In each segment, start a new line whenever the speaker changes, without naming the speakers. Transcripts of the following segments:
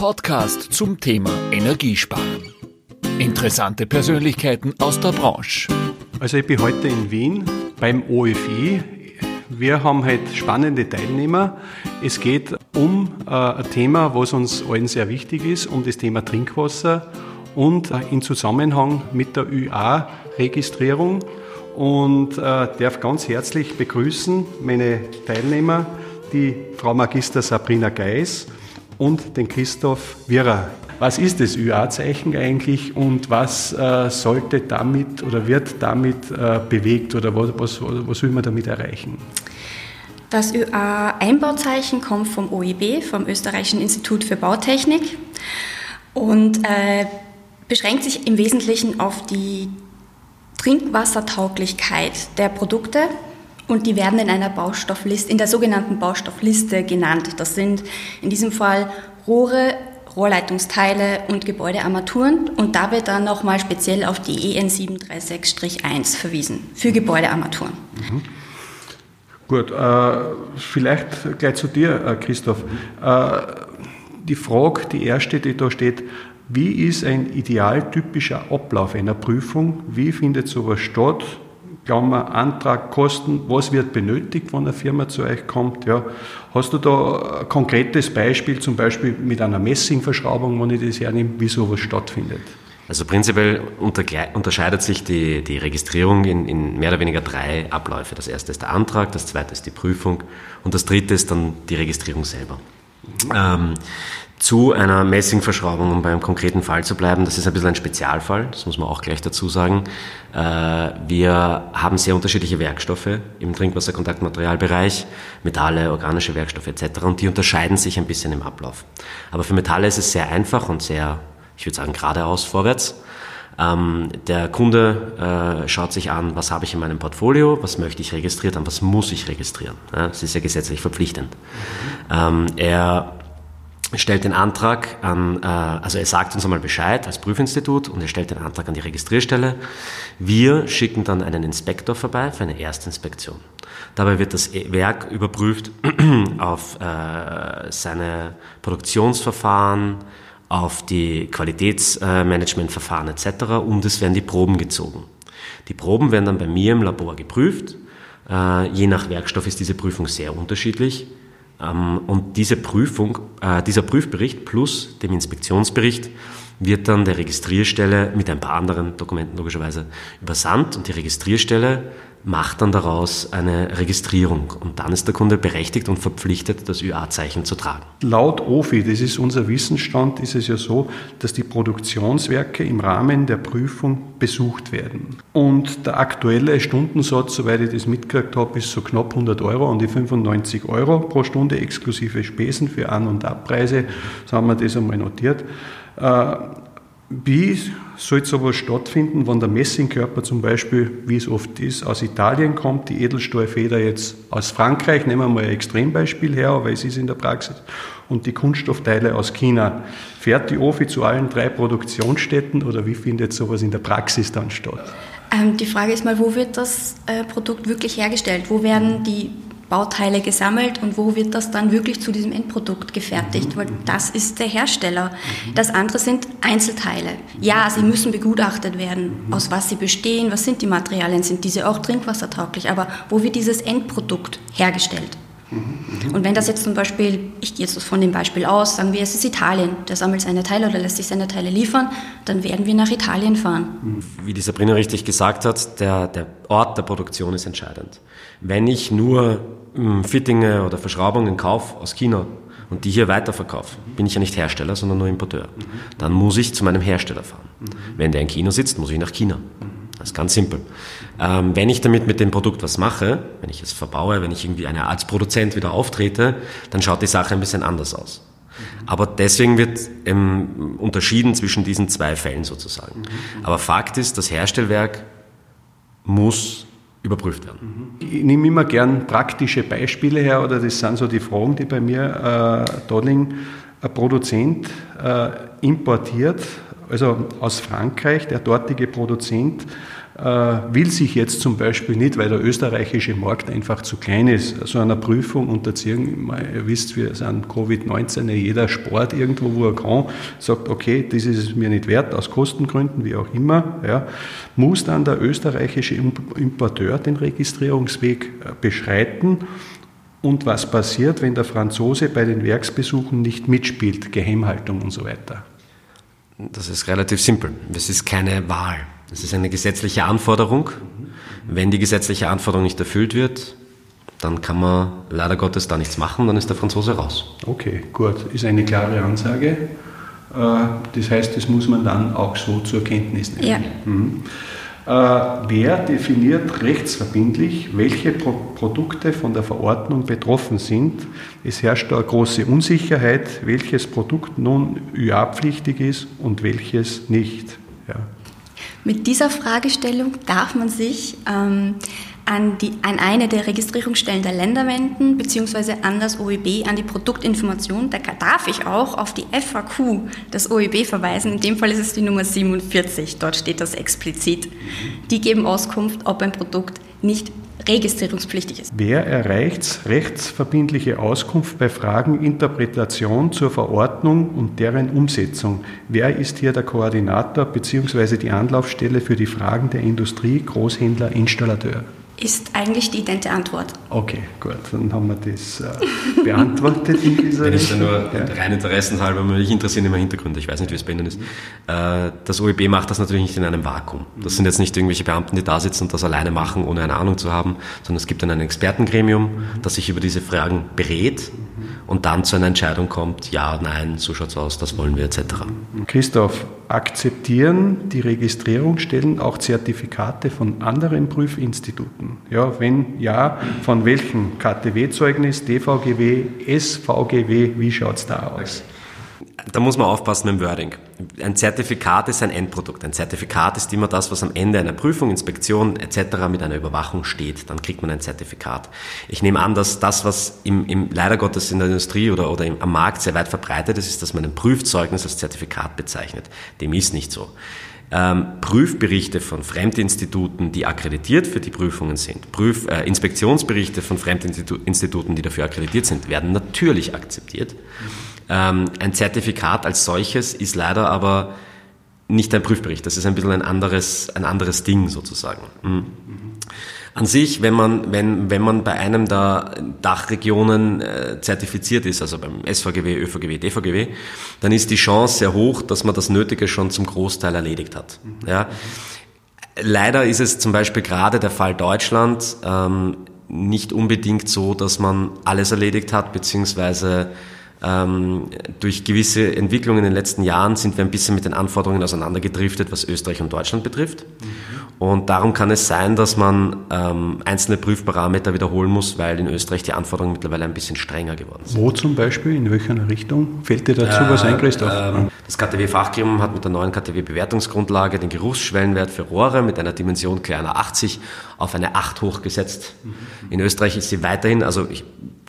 Podcast zum Thema Energiesparen. Interessante Persönlichkeiten aus der Branche.
Also ich bin heute in Wien beim OFI. Wir haben heute spannende Teilnehmer. Es geht um äh, ein Thema, was uns allen sehr wichtig ist, um das Thema Trinkwasser und äh, in Zusammenhang mit der ÜA-Registrierung. Und äh, darf ganz herzlich begrüßen meine Teilnehmer, die Frau Magister Sabrina Geis und den Christoph Wirrer. Was ist das ÜA-Zeichen eigentlich und was äh, sollte damit oder wird damit äh, bewegt oder was, was, was will man damit erreichen?
Das ÖA-Einbauzeichen kommt vom OEB, vom Österreichischen Institut für Bautechnik und äh, beschränkt sich im Wesentlichen auf die Trinkwassertauglichkeit der Produkte und die werden in einer Baustoffliste, in der sogenannten Baustoffliste genannt. Das sind in diesem Fall Rohre, Rohrleitungsteile und Gebäudearmaturen und da wird dann nochmal speziell auf die EN 736-1 verwiesen für Gebäudearmaturen. Mhm.
Gut, äh, vielleicht gleich zu dir, äh, Christoph. Äh, die Frage, die erste, die da steht, wie ist ein idealtypischer Ablauf einer Prüfung? Wie findet sowas statt? Klammer, Antrag, Kosten, was wird benötigt, wenn eine Firma zu euch kommt? Ja. Hast du da ein konkretes Beispiel, zum Beispiel mit einer Messingverschraubung, wenn ich das hernehme, wie sowas stattfindet?
Also prinzipiell unterscheidet sich die, die Registrierung in, in, mehr oder weniger drei Abläufe. Das erste ist der Antrag, das zweite ist die Prüfung und das dritte ist dann die Registrierung selber. Mhm. Ähm, zu einer Messingverschraubung, um beim konkreten Fall zu bleiben. Das ist ein bisschen ein Spezialfall, das muss man auch gleich dazu sagen. Äh, wir haben sehr unterschiedliche Werkstoffe im Trinkwasserkontaktmaterialbereich, Metalle, organische Werkstoffe etc. Und die unterscheiden sich ein bisschen im Ablauf. Aber für Metalle ist es sehr einfach und sehr, ich würde sagen, geradeaus vorwärts. Ähm, der Kunde äh, schaut sich an, was habe ich in meinem Portfolio, was möchte ich registriert haben, was muss ich registrieren. das ist ja gesetzlich verpflichtend. Mhm. er stellt den Antrag an, äh, also er sagt uns einmal Bescheid als Prüfinstitut und er stellt den Antrag an die Registrierstelle. Wir schicken dann einen Inspektor vorbei für eine Erstinspektion. Dabei wird das Werk überprüft auf äh, seine Produktionsverfahren, auf die Qualitätsmanagementverfahren etc. und es werden die Proben gezogen. Die Proben werden dann bei mir im Labor geprüft. Äh, je nach Werkstoff ist diese Prüfung sehr unterschiedlich. Ähm, und diese Prüfung, äh, dieser Prüfbericht plus dem Inspektionsbericht wird dann der Registrierstelle mit ein paar anderen Dokumenten logischerweise übersandt. Und die Registrierstelle macht dann daraus eine Registrierung und dann ist der Kunde berechtigt und verpflichtet, das ÜA-Zeichen zu tragen.
Laut OFI, das ist unser Wissensstand, ist es ja so, dass die Produktionswerke im Rahmen der Prüfung besucht werden. Und der aktuelle Stundensatz, soweit ich das mitgekriegt habe, ist so knapp 100 Euro an die 95 Euro pro Stunde exklusive Spesen für An- und Abpreise. So haben wir das einmal notiert. Wie soll sowas stattfinden, wenn der Messingkörper zum Beispiel, wie es oft ist, aus Italien kommt, die Edelstahlfeder jetzt aus Frankreich, nehmen wir mal ein Extrembeispiel her, aber es ist in der Praxis, und die Kunststoffteile aus China. Fährt die OFI zu allen drei Produktionsstätten oder wie findet sowas in der Praxis dann statt?
Ähm, die Frage ist mal, wo wird das äh, Produkt wirklich hergestellt? Wo werden die Bauteile gesammelt und wo wird das dann wirklich zu diesem Endprodukt gefertigt, weil das ist der Hersteller. Das andere sind Einzelteile. Ja, sie müssen begutachtet werden, aus was sie bestehen, was sind die Materialien, sind diese auch trinkwassertauglich, aber wo wird dieses Endprodukt hergestellt? Und wenn das jetzt zum Beispiel, ich gehe jetzt von dem Beispiel aus, sagen wir, es ist Italien, der sammelt seine Teile oder lässt sich seine Teile liefern, dann werden wir nach Italien fahren.
Wie die Sabrina richtig gesagt hat, der, der Ort der Produktion ist entscheidend. Wenn ich nur hm, Fittinge oder Verschraubungen kaufe aus China und die hier weiterverkaufe, bin ich ja nicht Hersteller, sondern nur Importeur. Dann muss ich zu meinem Hersteller fahren. Wenn der in China sitzt, muss ich nach China. Das ist ganz simpel. Ähm, wenn ich damit mit dem Produkt was mache, wenn ich es verbaue, wenn ich irgendwie eine, als Produzent wieder auftrete, dann schaut die Sache ein bisschen anders aus. Aber deswegen wird ähm, unterschieden zwischen diesen zwei Fällen sozusagen. Aber Fakt ist, das Herstellwerk muss überprüft werden.
Ich nehme immer gern praktische Beispiele her, oder das sind so die Fragen, die bei mir äh, liegen. Ein Produzent äh, importiert, also aus Frankreich, der dortige Produzent äh, will sich jetzt zum Beispiel nicht, weil der österreichische Markt einfach zu klein ist, so einer Prüfung unterziehen. Ihr wisst, wir sind Covid-19, jeder Sport irgendwo, wo er kann, sagt, okay, das ist mir nicht wert, aus Kostengründen, wie auch immer, ja, muss dann der österreichische Importeur den Registrierungsweg äh, beschreiten und was passiert, wenn der Franzose bei den Werksbesuchen nicht mitspielt, Geheimhaltung und so weiter.
Das ist relativ simpel. Das ist keine Wahl. Das ist eine gesetzliche Anforderung. Wenn die gesetzliche Anforderung nicht erfüllt wird, dann kann man leider Gottes da nichts machen, dann ist der Franzose raus.
Okay, gut. Ist eine klare Ansage. Äh, das heißt, das muss man dann auch so zur Kenntnis nehmen. Ja. Mhm. Äh, wer definiert rechtsverbindlich, welche Pro Produkte von der Verordnung betroffen sind? Es herrscht da eine große Unsicherheit, welches Produkt nun ÜA-pflichtig ist und welches nicht. Ja.
Mit dieser Fragestellung darf man sich ähm, an, die, an eine der Registrierungsstellen der Länder wenden, beziehungsweise an das OEB, an die Produktinformation. Da darf ich auch auf die FAQ des OEB verweisen. In dem Fall ist es die Nummer 47. Dort steht das explizit. Die geben Auskunft, ob ein Produkt nicht registrierungspflichtig ist.
Wer erreicht rechtsverbindliche Auskunft bei Fragen Interpretation zur Verordnung und deren Umsetzung? Wer ist hier der Koordinator bzw. die Anlaufstelle für die Fragen der Industrie, Großhändler, Installateur?
ist eigentlich die idente Antwort.
Okay, gut, dann haben wir das äh, beantwortet in dieser
Wenn ich nur ja. rein interessenshalber, mich interessieren immer Hintergründe, ich weiß nicht, wie es bei Ihnen ist. Äh, das OEB macht das natürlich nicht in einem Vakuum. Das sind jetzt nicht irgendwelche Beamten, die da sitzen und das alleine machen, ohne eine Ahnung zu haben, sondern es gibt dann ein Expertengremium, das sich über diese Fragen berät und dann zu einer Entscheidung kommt, ja, nein, so schaut es aus, das wollen wir etc.
Christoph, akzeptieren die Registrierungsstellen auch Zertifikate von anderen Prüfinstituten? Ja, wenn ja, von welchem KTW-Zeugnis, DVGW, SVGW, wie schaut es da aus?
da muss man aufpassen mit dem Wording. Ein Zertifikat ist ein Endprodukt. Ein Zertifikat ist immer das, was am Ende einer Prüfung, Inspektion etc. mit einer Überwachung steht. Dann kriegt man ein Zertifikat. Ich nehme an, dass das, was im, im leider Gottes in der Industrie oder, oder im, am Markt sehr weit verbreitet ist, ist, dass man ein Prüfzeugnis als Zertifikat bezeichnet. Dem ist nicht so. Ähm, Prüfberichte von Fremdinstituten, die akkreditiert für die Prüfungen sind, Prüf, äh, Inspektionsberichte von Fremdinstituten, die dafür akkreditiert sind, werden natürlich akzeptiert. Ähm, ein Zertifikat als solches ist leider aber nicht ein Prüfbericht. Das ist ein bisschen ein anderes, ein anderes Ding sozusagen. Mhm. An sich, wenn man, wenn, wenn man bei einem der Dachregionen äh, zertifiziert ist, also beim SVGW, ÖVGW, DVGW, dann ist die Chance sehr hoch, dass man das Nötige schon zum Großteil erledigt hat. Ja. Leider ist es zum Beispiel gerade der Fall Deutschland ähm, nicht unbedingt so, dass man alles erledigt hat, beziehungsweise ähm, durch gewisse Entwicklungen in den letzten Jahren sind wir ein bisschen mit den Anforderungen auseinandergedriftet, was Österreich und Deutschland betrifft. Mhm. Und darum kann es sein, dass man ähm, einzelne Prüfparameter wiederholen muss, weil in Österreich die Anforderungen mittlerweile ein bisschen strenger geworden sind.
Wo zum Beispiel? In welcher Richtung? Fällt dir dazu äh, was ein, Christoph? Äh,
das KTW-Fachgremium hat mit der neuen KTW-Bewertungsgrundlage den Geruchsschwellenwert für Rohre mit einer Dimension kleiner 80 auf eine 8 hochgesetzt. Mhm. In Österreich ist sie weiterhin, also ich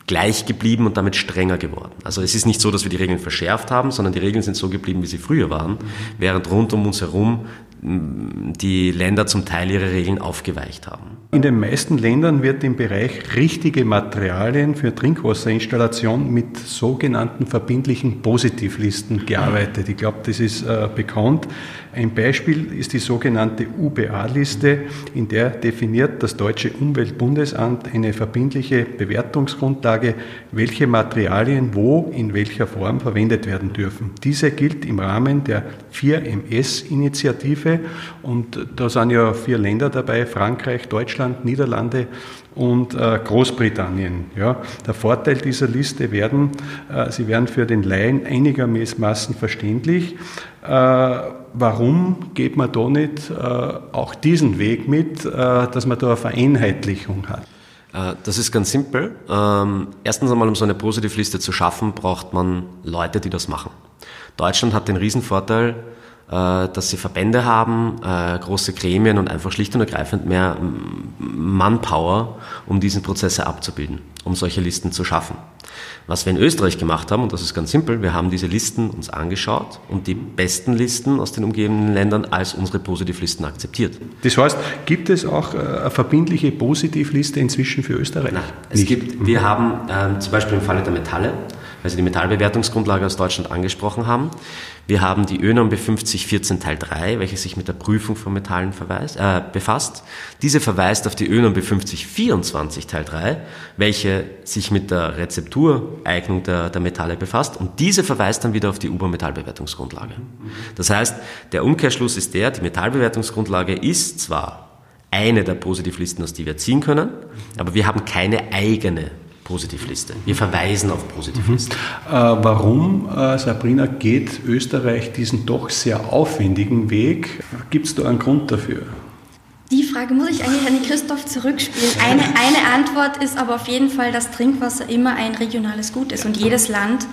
gleich geblieben und damit strenger geworden. Also es ist nicht so, dass wir die Regeln verschärft haben, sondern die Regeln sind so geblieben, wie sie früher waren, während rund um uns herum die Länder zum Teil ihre Regeln aufgeweicht haben.
In den meisten Ländern wird im Bereich richtige Materialien für Trinkwasserinstallation mit sogenannten verbindlichen Positivlisten gearbeitet. Ich glaube, das ist äh, bekannt. Ein Beispiel ist die sogenannte UBA-Liste, in der definiert das deutsche Umweltbundesamt eine verbindliche Bewertungsgrundlage, welche Materialien wo in welcher Form verwendet werden dürfen. Diese gilt im Rahmen der 4MS-Initiative und da sind ja vier Länder dabei, Frankreich, Deutschland, Niederlande und äh, Großbritannien. Ja. Der Vorteil dieser Liste werden, äh, sie werden für den Laien einigermaßen verständlich. Äh, warum geht man da nicht äh, auch diesen Weg mit, äh, dass man da eine Vereinheitlichung hat?
Äh, das ist ganz simpel. Ähm, erstens einmal, um so eine Positivliste zu schaffen, braucht man Leute, die das machen. Deutschland hat den Riesenvorteil, dass sie Verbände haben, äh, große Gremien und einfach schlicht und ergreifend mehr Manpower, um diese Prozesse abzubilden, um solche Listen zu schaffen. Was wir in Österreich gemacht haben, und das ist ganz simpel, wir haben diese Listen uns angeschaut und die besten Listen aus den umgebenden Ländern als unsere Positivlisten akzeptiert.
Das heißt, gibt es auch äh, eine verbindliche Positivliste inzwischen für Österreich? Nein,
es Nicht. gibt, wir haben äh, zum Beispiel im Falle der Metalle, weil Sie die Metallbewertungsgrundlage aus Deutschland angesprochen haben, wir haben die ÖNOM B5014 Teil 3, welche sich mit der Prüfung von Metallen verweist, äh, befasst. Diese verweist auf die ÖNOM B5024 Teil 3, welche sich mit der Rezeptureignung der, der Metalle befasst. Und diese verweist dann wieder auf die UBA-Metallbewertungsgrundlage. Das heißt, der Umkehrschluss ist der, die Metallbewertungsgrundlage ist zwar eine der Positivlisten, aus die wir ziehen können, aber wir haben keine eigene Positivliste. Wir verweisen auf Positivlisten.
Mhm. Äh, warum, äh, Sabrina, geht Österreich diesen doch sehr aufwendigen Weg? Gibt es da einen Grund dafür?
Die Frage muss ich eigentlich an den Christoph zurückspielen. Eine, eine Antwort ist aber auf jeden Fall, dass Trinkwasser immer ein regionales Gut ist und jedes Land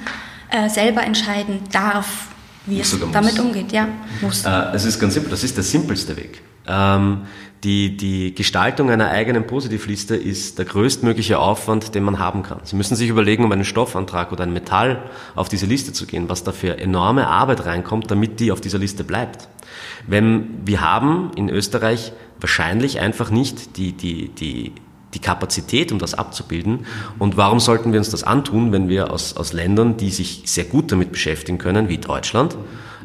äh, selber entscheiden darf, wie es damit umgeht. Ja,
muss. Äh, es ist ganz simpel, das ist der simpelste Weg. Ähm, die, die Gestaltung einer eigenen Positivliste ist der größtmögliche Aufwand, den man haben kann. Sie müssen sich überlegen, um einen Stoffantrag oder ein Metall auf diese Liste zu gehen, was da für enorme Arbeit reinkommt, damit die auf dieser Liste bleibt. Wenn wir haben in Österreich wahrscheinlich einfach nicht die, die, die, die Kapazität, um das abzubilden. Und warum sollten wir uns das antun, wenn wir aus, aus Ländern, die sich sehr gut damit beschäftigen können, wie Deutschland,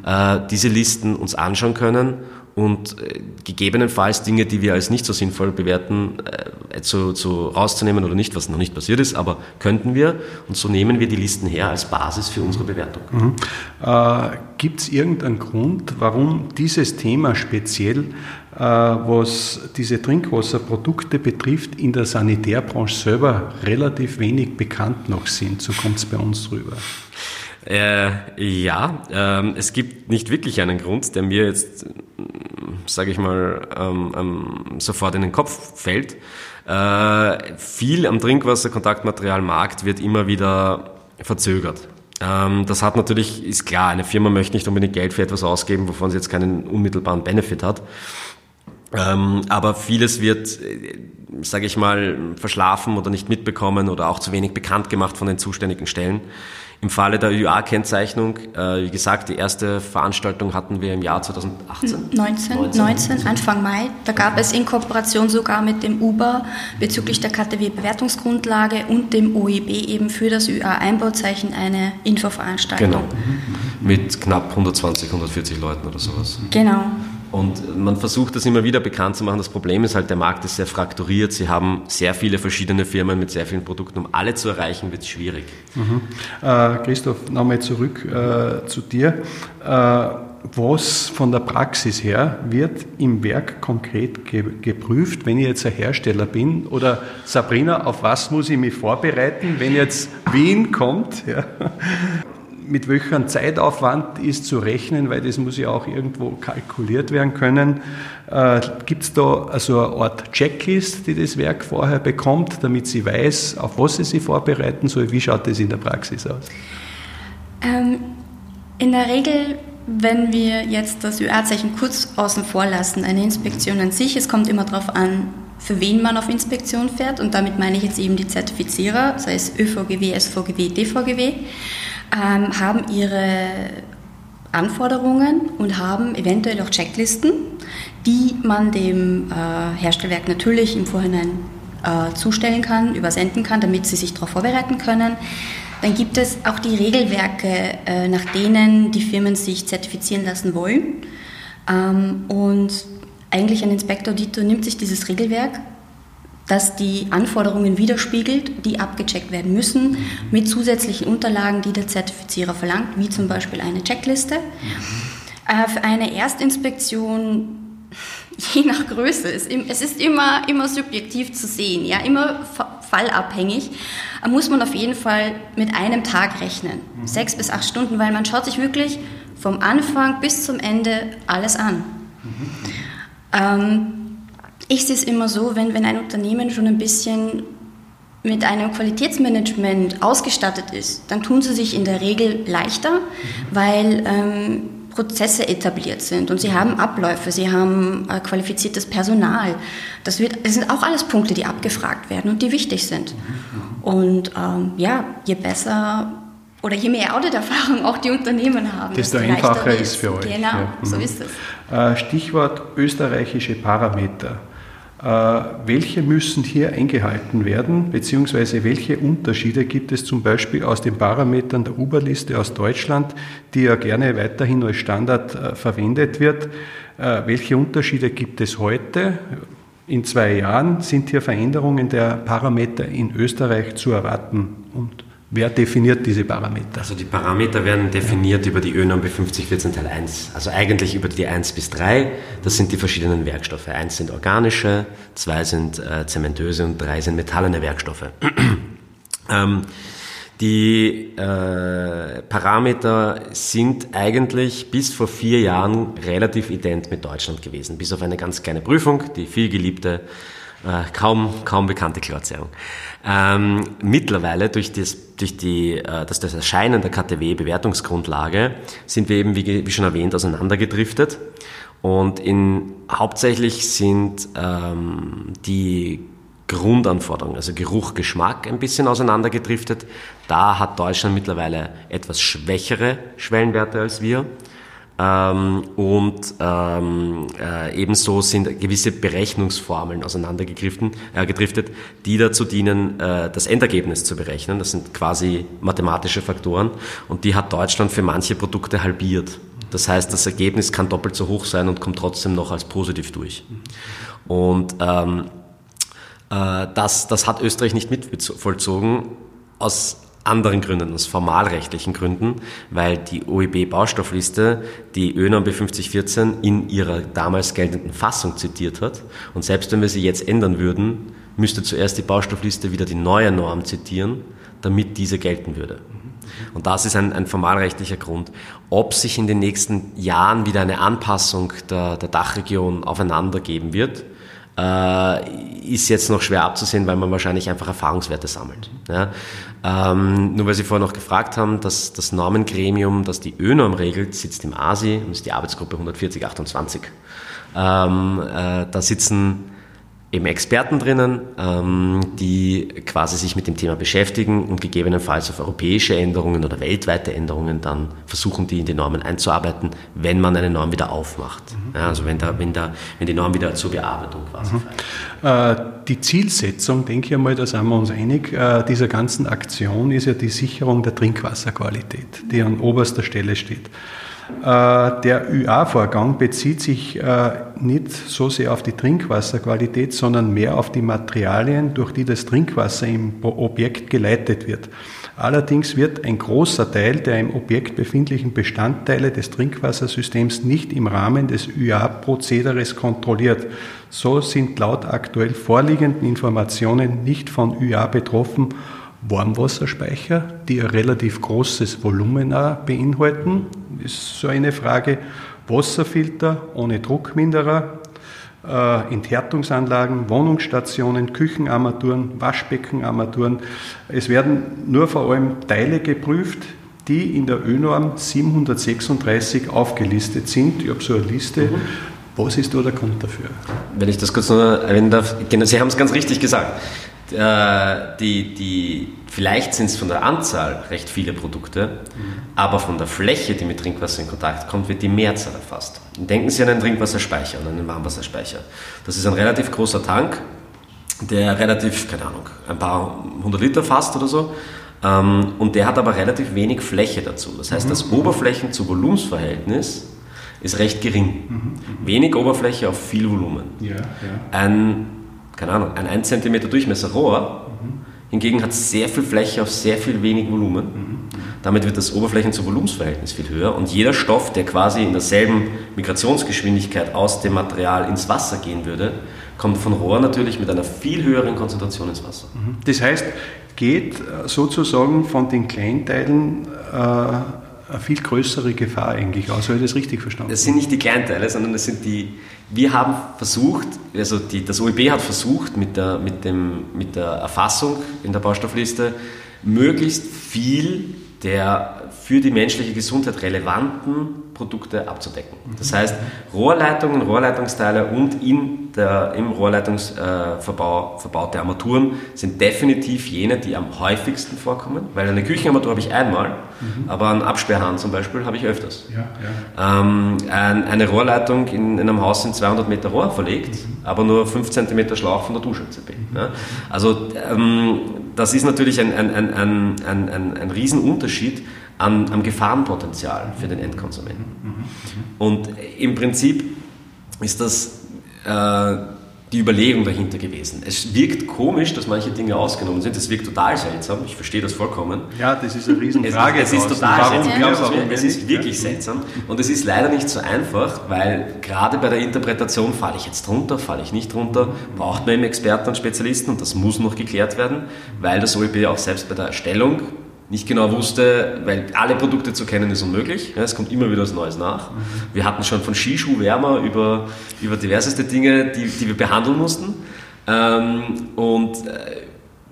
äh, diese Listen uns anschauen können und äh, gegebenenfalls Dinge, die wir als nicht so sinnvoll bewerten, äh, zu, zu rauszunehmen oder nicht, was noch nicht passiert ist, aber könnten wir und so nehmen wir die Listen her als Basis für unsere Bewertung. Mhm.
Äh, Gibt es irgendeinen Grund, warum dieses Thema speziell, äh, was diese Trinkwasserprodukte betrifft, in der Sanitärbranche selber relativ wenig bekannt noch sind? So kommt es bei uns drüber.
Äh, ja, ähm, es gibt nicht wirklich einen Grund, der mir jetzt, sage ich mal, ähm, ähm, sofort in den Kopf fällt. Äh, viel am Trinkwasserkontaktmaterialmarkt wird immer wieder verzögert. Ähm, das hat natürlich, ist klar, eine Firma möchte nicht unbedingt Geld für etwas ausgeben, wovon sie jetzt keinen unmittelbaren Benefit hat. Ähm, aber vieles wird, äh, sage ich mal, verschlafen oder nicht mitbekommen oder auch zu wenig bekannt gemacht von den zuständigen Stellen. Im Falle der UA-Kennzeichnung, äh, wie gesagt, die erste Veranstaltung hatten wir im Jahr 2018.
19, 19, 19 Anfang Mai. Da gab es in Kooperation sogar mit dem UBA bezüglich der KTW-Bewertungsgrundlage und dem OEB eben für das UA-Einbauzeichen eine Infoveranstaltung. Genau.
Mit knapp 120, 140 Leuten oder sowas.
Genau.
Und man versucht das immer wieder bekannt zu machen. Das Problem ist halt, der Markt ist sehr frakturiert. Sie haben sehr viele verschiedene Firmen mit sehr vielen Produkten. Um alle zu erreichen, wird es schwierig.
Mhm. Äh, Christoph, nochmal zurück äh, zu dir. Äh, was von der Praxis her wird im Werk konkret ge geprüft, wenn ich jetzt ein Hersteller bin? Oder Sabrina, auf was muss ich mich vorbereiten, wenn jetzt Wien kommt? Ja? Mit welchem Zeitaufwand ist zu rechnen, weil das muss ja auch irgendwo kalkuliert werden können. Äh, Gibt es da also eine Art Checklist, die das Werk vorher bekommt, damit sie weiß, auf was sie sich vorbereiten soll? Wie schaut das in der Praxis aus?
Ähm, in der Regel wenn wir jetzt das ÖA-Zeichen kurz außen vor lassen, eine Inspektion an sich, es kommt immer darauf an, für wen man auf Inspektion fährt und damit meine ich jetzt eben die Zertifizierer, sei es ÖVGW, SVGW, DVGW ähm, haben ihre Anforderungen und haben eventuell auch Checklisten, die man dem äh, Herstellwerk natürlich im Vorhinein äh, zustellen kann, übersenden kann, damit sie sich darauf vorbereiten können. Dann gibt es auch die Regelwerke, äh, nach denen die Firmen sich zertifizieren lassen wollen. Ähm, und eigentlich ein Inspektor-Auditor nimmt sich dieses Regelwerk das die Anforderungen widerspiegelt, die abgecheckt werden müssen, mit zusätzlichen Unterlagen, die der Zertifizierer verlangt, wie zum Beispiel eine Checkliste. Äh, für eine Erstinspektion, je nach Größe, es ist immer, immer subjektiv zu sehen, ja, immer fallabhängig, äh, muss man auf jeden Fall mit einem Tag rechnen. Sechs bis acht Stunden, weil man schaut sich wirklich vom Anfang bis zum Ende alles an. Ähm, ich sehe es immer so, wenn, wenn ein Unternehmen schon ein bisschen mit einem Qualitätsmanagement ausgestattet ist, dann tun sie sich in der Regel leichter, weil ähm, Prozesse etabliert sind und sie haben Abläufe, sie haben äh, qualifiziertes Personal. Das, wird, das sind auch alles Punkte, die abgefragt werden und die wichtig sind. Und ähm, ja, je besser oder je mehr Auditerfahrung auch die Unternehmen haben,
desto einfacher ist es für euch.
Genau, ja. so mhm. ist es.
Äh, Stichwort österreichische Parameter. Äh, welche müssen hier eingehalten werden, beziehungsweise welche Unterschiede gibt es zum Beispiel aus den Parametern der Uber-Liste aus Deutschland, die ja gerne weiterhin als Standard äh, verwendet wird? Welche Unterschiede gibt es heute? In zwei Jahren sind hier Veränderungen der Parameter in Österreich zu erwarten. Und Wer definiert diese Parameter?
Also die Parameter werden definiert ja. über die ÖNOM B5014 Teil 1. Also eigentlich über die 1 bis 3. Das sind die verschiedenen Werkstoffe. 1 sind organische, 2 sind äh, zementöse und 3 sind metallene Werkstoffe. ähm, die äh, Parameter sind eigentlich bis vor vier Jahren relativ ident mit Deutschland gewesen, bis auf eine ganz kleine Prüfung, die viel geliebte äh, kaum, kaum bekannte Klorzerrung. Ähm, mittlerweile durch, das, durch die, äh, das, das Erscheinen der KTW-Bewertungsgrundlage sind wir eben, wie, wie schon erwähnt, auseinandergedriftet. Und in, hauptsächlich sind ähm, die Grundanforderungen, also Geruch, Geschmack ein bisschen auseinandergedriftet. Da hat Deutschland mittlerweile etwas schwächere Schwellenwerte als wir. Ähm, und ähm, äh, ebenso sind gewisse Berechnungsformeln auseinandergedriftet, äh, die dazu dienen, äh, das Endergebnis zu berechnen. Das sind quasi mathematische Faktoren und die hat Deutschland für manche Produkte halbiert. Das heißt, das Ergebnis kann doppelt so hoch sein und kommt trotzdem noch als positiv durch. Und ähm, äh, das, das hat Österreich nicht mit vollzogen aus anderen Gründen, aus formalrechtlichen Gründen, weil die OEB-Baustoffliste die ÖNOM B5014 in ihrer damals geltenden Fassung zitiert hat. Und selbst wenn wir sie jetzt ändern würden, müsste zuerst die Baustoffliste wieder die neue Norm zitieren, damit diese gelten würde. Und das ist ein, ein formalrechtlicher Grund. Ob sich in den nächsten Jahren wieder eine Anpassung der, der Dachregion aufeinander geben wird, äh, ist jetzt noch schwer abzusehen, weil man wahrscheinlich einfach Erfahrungswerte sammelt. Ja? Ähm, nur weil Sie vorher noch gefragt haben, dass das Normengremium, das die ÖNORM regelt, sitzt im ASI und ist die Arbeitsgruppe 14028. Ähm, äh, da sitzen eben Experten drinnen, ähm, die quasi sich mit dem Thema beschäftigen und gegebenenfalls auf europäische Änderungen oder weltweite Änderungen dann versuchen, die in die Normen einzuarbeiten, wenn man eine Norm wieder aufmacht. Mhm. Ja, also wenn, da, wenn, da, wenn die Norm wieder zur Bearbeitung quasi
mhm. äh, Die Zielsetzung, denke ich einmal, da sind wir uns einig, äh, dieser ganzen Aktion ist ja die Sicherung der Trinkwasserqualität, die an oberster Stelle steht. Äh, der ÜA-Vorgang bezieht sich äh, nicht so sehr auf die Trinkwasserqualität, sondern mehr auf die Materialien, durch die das Trinkwasser im Objekt geleitet wird. Allerdings wird ein großer Teil der im Objekt befindlichen Bestandteile des Trinkwassersystems nicht im Rahmen des ÜA-Prozederes kontrolliert. So sind laut aktuell vorliegenden Informationen nicht von ÜA betroffen Warmwasserspeicher, die ein relativ großes Volumen beinhalten, ist so eine Frage. Wasserfilter ohne Druckminderer, äh, Enthärtungsanlagen, Wohnungsstationen, Küchenarmaturen, Waschbeckenarmaturen. Es werden nur vor allem Teile geprüft, die in der ÖNorm 736 aufgelistet sind. Ich habe so eine Liste. Mhm. Was ist da der Grund dafür?
Wenn ich das kurz noch erwähnen darf, genau, Sie haben es ganz richtig gesagt. Äh, die, die, vielleicht sind es von der Anzahl recht viele Produkte, mhm. aber von der Fläche, die mit Trinkwasser in Kontakt kommt, wird die Mehrzahl erfasst. denken Sie an einen Trinkwasserspeicher, an einen Warmwasserspeicher. Das ist ein relativ großer Tank, der relativ, keine Ahnung, ein paar hundert Liter fasst oder so. Ähm, und der hat aber relativ wenig Fläche dazu. Das heißt, mhm. das Oberflächen- zu Volumensverhältnis ist recht gering. Mhm. mhm. Wenig Oberfläche auf viel Volumen. Ja, ja. Ein keine Ahnung, ein 1 cm Durchmesser Rohr mhm. hingegen hat sehr viel Fläche auf sehr viel wenig Volumen. Mhm. Damit wird das Oberflächen-zu-Volumensverhältnis viel höher und jeder Stoff, der quasi in derselben Migrationsgeschwindigkeit aus dem Material ins Wasser gehen würde, kommt von Rohr natürlich mit einer viel höheren Konzentration ins Wasser.
Mhm. Das heißt, geht sozusagen von den Kleinteilen äh, eine viel größere Gefahr eigentlich aus. Habe ich das richtig verstanden?
Das sind nicht die Kleinteile, sondern das sind die, wir haben versucht, also die, das OEB hat versucht mit der, mit, dem, mit der Erfassung in der Baustoffliste möglichst viel der für die menschliche Gesundheit relevanten Produkte abzudecken. Das heißt, Rohrleitungen, Rohrleitungsteile und in der, im Rohrleitungsverbau verbaute Armaturen sind definitiv jene, die am häufigsten vorkommen, weil eine Küchenarmatur habe ich einmal, mhm. aber einen Absperrhahn zum Beispiel habe ich öfters. Ja, ja. Ähm, ein, eine Rohrleitung in, in, einem Haus sind 200 Meter Rohr verlegt, mhm. aber nur 5 cm Schlauch von der Dusche. Mhm. Ja? Also ähm, das ist natürlich ein, ein, ein, ein, ein, ein Riesenunterschied am, am Gefahrenpotenzial für den Endkonsumenten. Und im Prinzip ist das äh, die Überlegung dahinter gewesen. Es wirkt komisch, dass manche Dinge ausgenommen sind. Es wirkt total seltsam. Ich verstehe das vollkommen.
Ja, das ist eine Riesenfrage.
Es, es ist total warum, seltsam. Ja, warum es ist wirklich ja. seltsam. Und es ist leider nicht so einfach, weil gerade bei der Interpretation, falle ich jetzt drunter, falle ich nicht drunter, braucht man eben Experten und Spezialisten und das muss noch geklärt werden, weil das OEB auch selbst bei der Erstellung nicht genau wusste, weil alle Produkte zu kennen ist unmöglich. Ja, es kommt immer wieder was Neues nach. Mhm. Wir hatten schon von Skischuhwärmer über, über diverseste Dinge, die, die wir behandeln mussten. Ähm, und äh,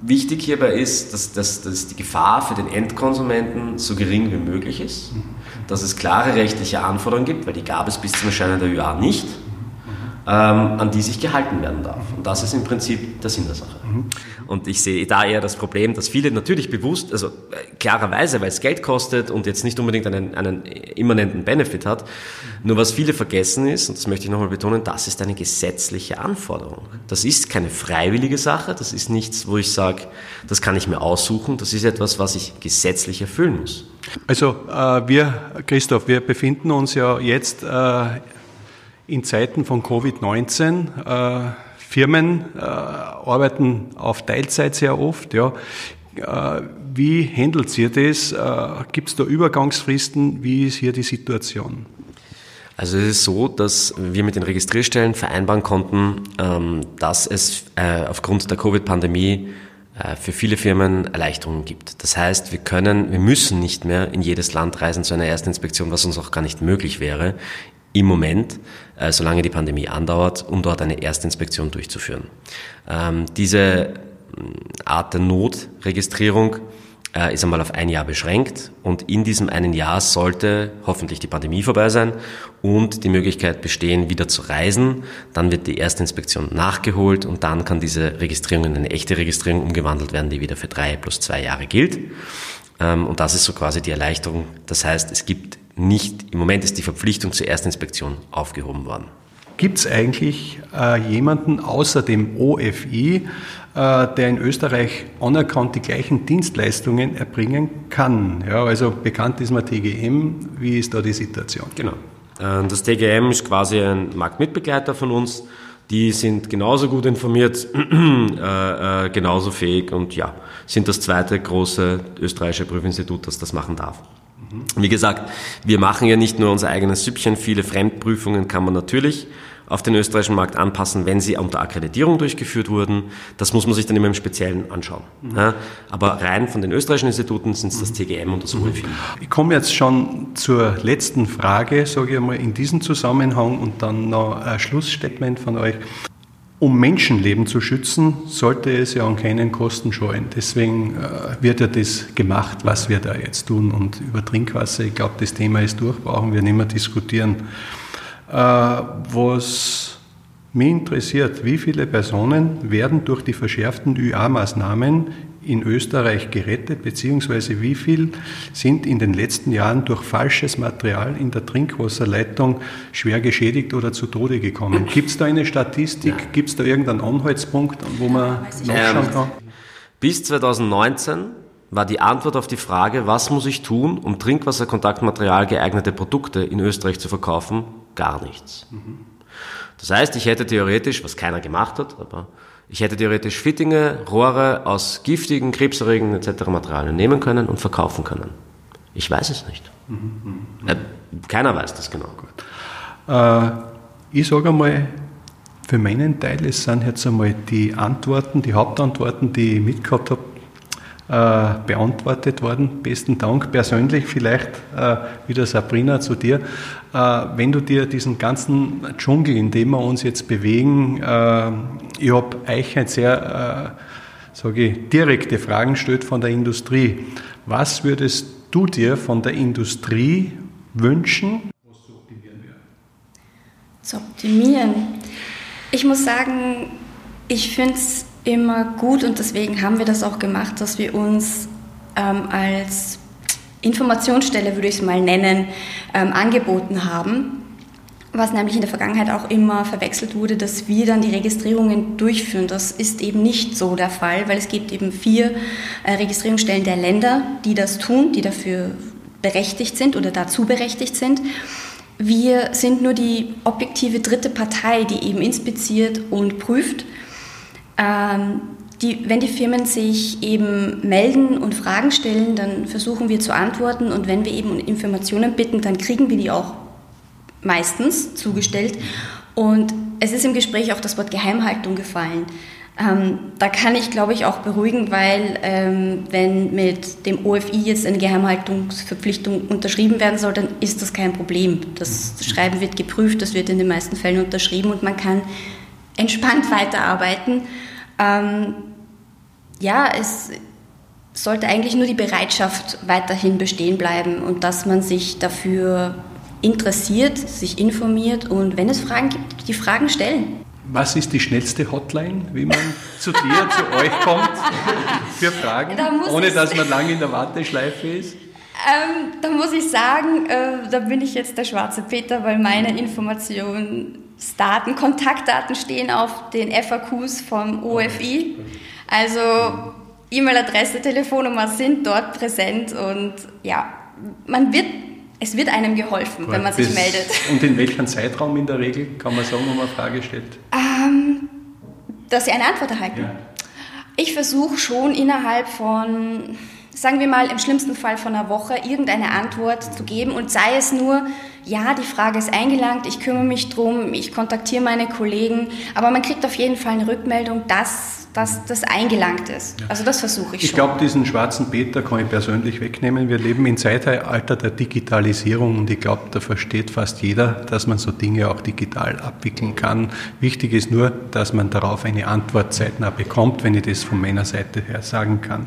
wichtig hierbei ist, dass, dass, dass die Gefahr für den Endkonsumenten so gering wie möglich ist, mhm. dass es klare rechtliche Anforderungen gibt, weil die gab es bis zum Erscheinen der ÜA nicht an die sich gehalten werden darf. Und das ist im Prinzip der Sinn der Sache. Mhm. Und ich sehe da eher das Problem, dass viele natürlich bewusst, also äh, klarerweise, weil es Geld kostet und jetzt nicht unbedingt einen, einen immanenten Benefit hat, nur was viele vergessen ist, und das möchte ich nochmal betonen, das ist eine gesetzliche Anforderung. Das ist keine freiwillige Sache, das ist nichts, wo ich sage, das kann ich mir aussuchen, das ist etwas, was ich gesetzlich erfüllen muss.
Also äh, wir, Christoph, wir befinden uns ja jetzt äh, in Zeiten von Covid-19. Äh, Firmen äh, arbeiten auf Teilzeit sehr oft. Ja. Äh, wie handelt ihr das? Gibt es da Übergangsfristen? Wie ist hier die Situation?
Also es ist so, dass wir mit den Registrierstellen vereinbaren konnten, ähm, dass es aufgrund der Covid-Pandemie für viele Firmen Erleichterungen gibt. Das heißt, wir können, wir müssen nicht mehr in jedes Land reisen zu einer Erstinspektion, was uns auch gar nicht möglich wäre im Moment, äh, solange die Pandemie andauert, um dort eine Erstinspektion durchzuführen. Ähm, diese mm, Art der Notregistrierung äh, ist einmal auf ein Jahr beschränkt und in diesem einen Jahr sollte hoffentlich die Pandemie vorbei sein und die Möglichkeit bestehen, wieder zu reisen. Dann wird die Erstinspektion nachgeholt und dann kann diese Registrierung in eine echte Registrierung umgewandelt werden, die wieder für drei plus zwei Jahre gilt. Ähm, und das ist so quasi die Erleichterung. Das heißt, es gibt nicht, im Moment ist die Verpflichtung zur Erstinspektion aufgehoben worden.
Gibt es eigentlich äh, jemanden außer dem OFI, äh, der in Österreich anerkannt die gleichen Dienstleistungen erbringen kann? Ja, also bekannt ist mal TGM. Wie ist da die Situation?
Genau. Äh, das TGM ist quasi ein Marktmitbegleiter von uns. Die sind genauso gut informiert, äh, äh, genauso fähig und ja, sind das zweite große österreichische Prüfinstitut, das das machen darf. Wie gesagt, wir machen ja nicht nur unser eigenes Süppchen, viele Fremdprüfungen kann man natürlich auf den österreichischen Markt anpassen, wenn sie unter Akkreditierung durchgeführt wurden. Das muss man sich dann immer im Speziellen anschauen. Mhm. Ja, aber rein von den österreichischen Instituten sind es das TGM und das UEFI.
Ich komme jetzt schon zur letzten Frage, sage ich einmal, in diesem Zusammenhang und dann noch ein Schlussstatement von euch. Um Menschenleben zu schützen, sollte es ja an keinen Kosten scheuen. Deswegen äh, wird ja das gemacht, was wir da jetzt tun. Und über Trinkwasser, ich glaube, das Thema ist durch, brauchen wir nicht mehr diskutieren. Äh, was mich interessiert, wie viele Personen werden durch die verschärften ÜA-Maßnahmen in Österreich gerettet, beziehungsweise wie viel sind in den letzten Jahren durch falsches Material in der Trinkwasserleitung schwer geschädigt oder zu Tode gekommen? Gibt es da eine Statistik? Ja. Gibt es da irgendeinen Anhaltspunkt, wo man nachschauen
kann? Bis 2019 war die Antwort auf die Frage, was muss ich tun, um Trinkwasserkontaktmaterial geeignete Produkte in Österreich zu verkaufen, gar nichts. Mhm. Das heißt, ich hätte theoretisch, was keiner gemacht hat, aber ich hätte theoretisch Fittinge, Rohre aus giftigen, krebserregenden etc. Materialien nehmen können und verkaufen können. Ich weiß es nicht. Mhm, äh, keiner weiß das genau.
Äh, ich sage einmal, für meinen Teil, es sind jetzt einmal die Antworten, die Hauptantworten, die ich mitgehabt habe, beantwortet worden. Besten Dank persönlich vielleicht äh, wieder Sabrina zu dir. Äh, wenn du dir diesen ganzen Dschungel, in dem wir uns jetzt bewegen, äh, ich habe euch ein sehr, äh, sage ich, direkte Fragen gestellt von der Industrie. Was würdest du dir von der Industrie wünschen?
Zu optimieren. Ich muss sagen, ich finde es immer gut und deswegen haben wir das auch gemacht, dass wir uns ähm, als Informationsstelle, würde ich es mal nennen, ähm, angeboten haben. Was nämlich in der Vergangenheit auch immer verwechselt wurde, dass wir dann die Registrierungen durchführen. Das ist eben nicht so der Fall, weil es gibt eben vier äh, Registrierungsstellen der Länder, die das tun, die dafür berechtigt sind oder dazu berechtigt sind. Wir sind nur die objektive dritte Partei, die eben inspiziert und prüft. Ähm, die, wenn die Firmen sich eben melden und Fragen stellen, dann versuchen wir zu antworten und wenn wir eben Informationen bitten, dann kriegen wir die auch meistens zugestellt. Und es ist im Gespräch auch das Wort Geheimhaltung gefallen. Ähm, da kann ich, glaube ich, auch beruhigen, weil ähm, wenn mit dem OFI jetzt eine Geheimhaltungsverpflichtung unterschrieben werden soll, dann ist das kein Problem. Das Schreiben wird geprüft, das wird in den meisten Fällen unterschrieben und man kann entspannt weiterarbeiten. Ähm, ja, es sollte eigentlich nur die Bereitschaft weiterhin bestehen bleiben und dass man sich dafür interessiert, sich informiert und wenn es Fragen gibt, die Fragen stellen.
Was ist die schnellste Hotline, wie man zu dir, zu euch kommt für Fragen, da ohne dass man lange in der Warteschleife ist?
Ähm, da muss ich sagen, äh, da bin ich jetzt der schwarze Peter, weil meine Informationsdaten, Kontaktdaten stehen auf den FAQs vom OFI. Also E-Mail-Adresse, Telefonnummer sind dort präsent und ja, man wird es wird einem geholfen, Gut, wenn man sich meldet.
Und in welchem Zeitraum in der Regel, kann man sagen, wenn man eine Frage stellt?
Ähm, dass Sie eine Antwort erhalten. Ja. Ich versuche schon innerhalb von, sagen wir mal, im schlimmsten Fall von einer Woche irgendeine Antwort zu geben. Und sei es nur, ja, die Frage ist eingelangt, ich kümmere mich drum, ich kontaktiere meine Kollegen, aber man kriegt auf jeden Fall eine Rückmeldung, dass dass das eingelangt ist. Ja. Also das versuche ich
schon. Ich glaube, diesen schwarzen Peter kann ich persönlich wegnehmen. Wir leben im Zeitalter der Digitalisierung und ich glaube, da versteht fast jeder, dass man so Dinge auch digital abwickeln kann. Wichtig ist nur, dass man darauf eine Antwort zeitnah bekommt, wenn ich das von meiner Seite her sagen kann.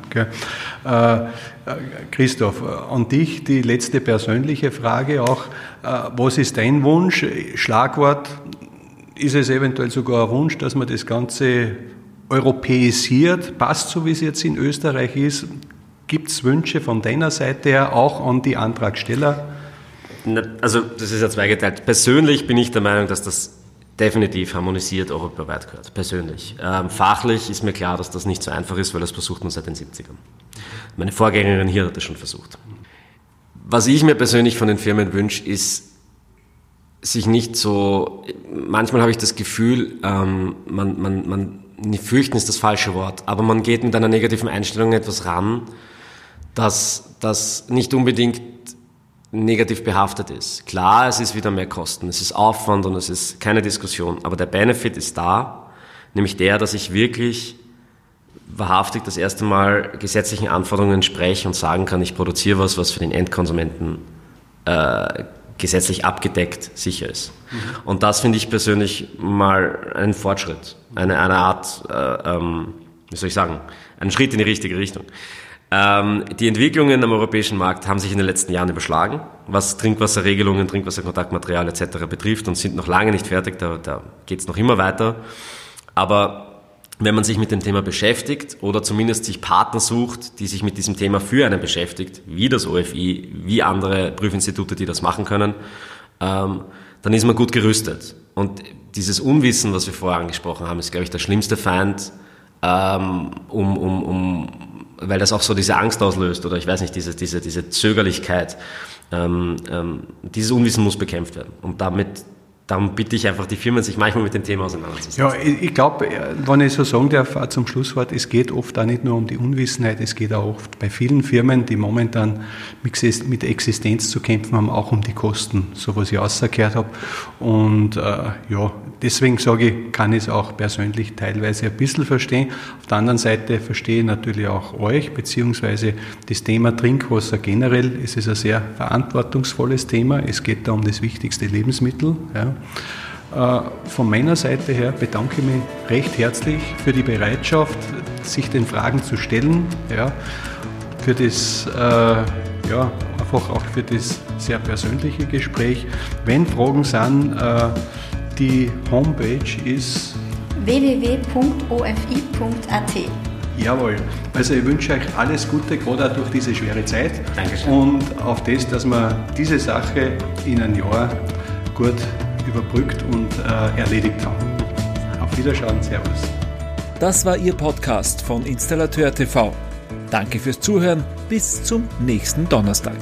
Äh, Christoph, an dich die letzte persönliche Frage auch. Äh, was ist dein Wunsch? Schlagwort, ist es eventuell sogar ein Wunsch, dass man das Ganze europäisiert, passt so wie es jetzt in Österreich ist. Gibt es Wünsche von deiner Seite her auch an die Antragsteller?
Also das ist ja zweigeteilt. Persönlich bin ich der Meinung, dass das definitiv harmonisiert europaweit gehört. Persönlich. Ähm, fachlich ist mir klar, dass das nicht so einfach ist, weil das versucht man seit den 70ern. Meine Vorgängerin hier hat das schon versucht. Was ich mir persönlich von den Firmen wünsche, ist sich nicht so, manchmal habe ich das Gefühl, ähm, man, man, man fürchten ist das falsche Wort, aber man geht mit einer negativen Einstellung etwas ran, das, das nicht unbedingt negativ behaftet ist. Klar, es ist wieder mehr Kosten, es ist Aufwand und es ist keine Diskussion, aber der Benefit ist da, nämlich der, dass ich wirklich wahrhaftig das erste Mal gesetzlichen Anforderungen spreche und sagen kann, ich produziere was, was für den Endkonsumenten äh, gesetzlich abgedeckt sicher ist. Mhm. Und das finde ich persönlich mal einen Fortschritt, eine, eine Art, äh, ähm, wie soll ich sagen, einen Schritt in die richtige Richtung. Ähm, die Entwicklungen am europäischen Markt haben sich in den letzten Jahren überschlagen, was Trinkwasserregelungen, Trinkwasserkontaktmaterial etc. betrifft und sind noch lange nicht fertig, da, da geht es noch immer weiter. Aber wenn man sich mit dem Thema beschäftigt oder zumindest sich Partner sucht, die sich mit diesem Thema für einen beschäftigt, wie das OFI, wie andere Prüfinstitute, die das machen können, ähm, dann ist man gut gerüstet. Und dieses Unwissen, was wir vorher angesprochen haben, ist, glaube ich, der schlimmste Feind, ähm, um, um, um, weil das auch so diese Angst auslöst oder ich weiß nicht, diese, diese, diese Zögerlichkeit. Ähm, ähm, dieses Unwissen muss bekämpft werden. Und damit darum bitte ich einfach die Firmen, sich manchmal mit dem Thema auseinanderzusetzen.
Ja, ich, ich glaube, wenn ich so sagen darf, zum Schlusswort, es geht oft auch nicht nur um die Unwissenheit, es geht auch oft bei vielen Firmen, die momentan mit Existenz zu kämpfen haben, auch um die Kosten, so was ich rausgehört habe. Und äh, ja, deswegen sage ich, kann ich es auch persönlich teilweise ein bisschen verstehen. Auf der anderen Seite verstehe ich natürlich auch euch, beziehungsweise das Thema Trinkwasser generell. Es ist ein sehr verantwortungsvolles Thema. Es geht da um das wichtigste Lebensmittel. Ja. Äh, von meiner Seite her bedanke ich mich recht herzlich für die Bereitschaft, sich den Fragen zu stellen, ja, für das äh, ja, einfach auch für das sehr persönliche Gespräch. Wenn Fragen sind, äh, die Homepage ist
www.ofi.at.
Jawohl. Also ich wünsche euch alles Gute, gerade auch durch diese schwere Zeit.
Dankeschön.
Und auf das, dass wir diese Sache in ein Jahr gut überbrückt und äh, erledigt haben. Auf Wiederschauen, Servus.
Das war Ihr Podcast von Installateur TV. Danke fürs Zuhören. Bis zum nächsten Donnerstag.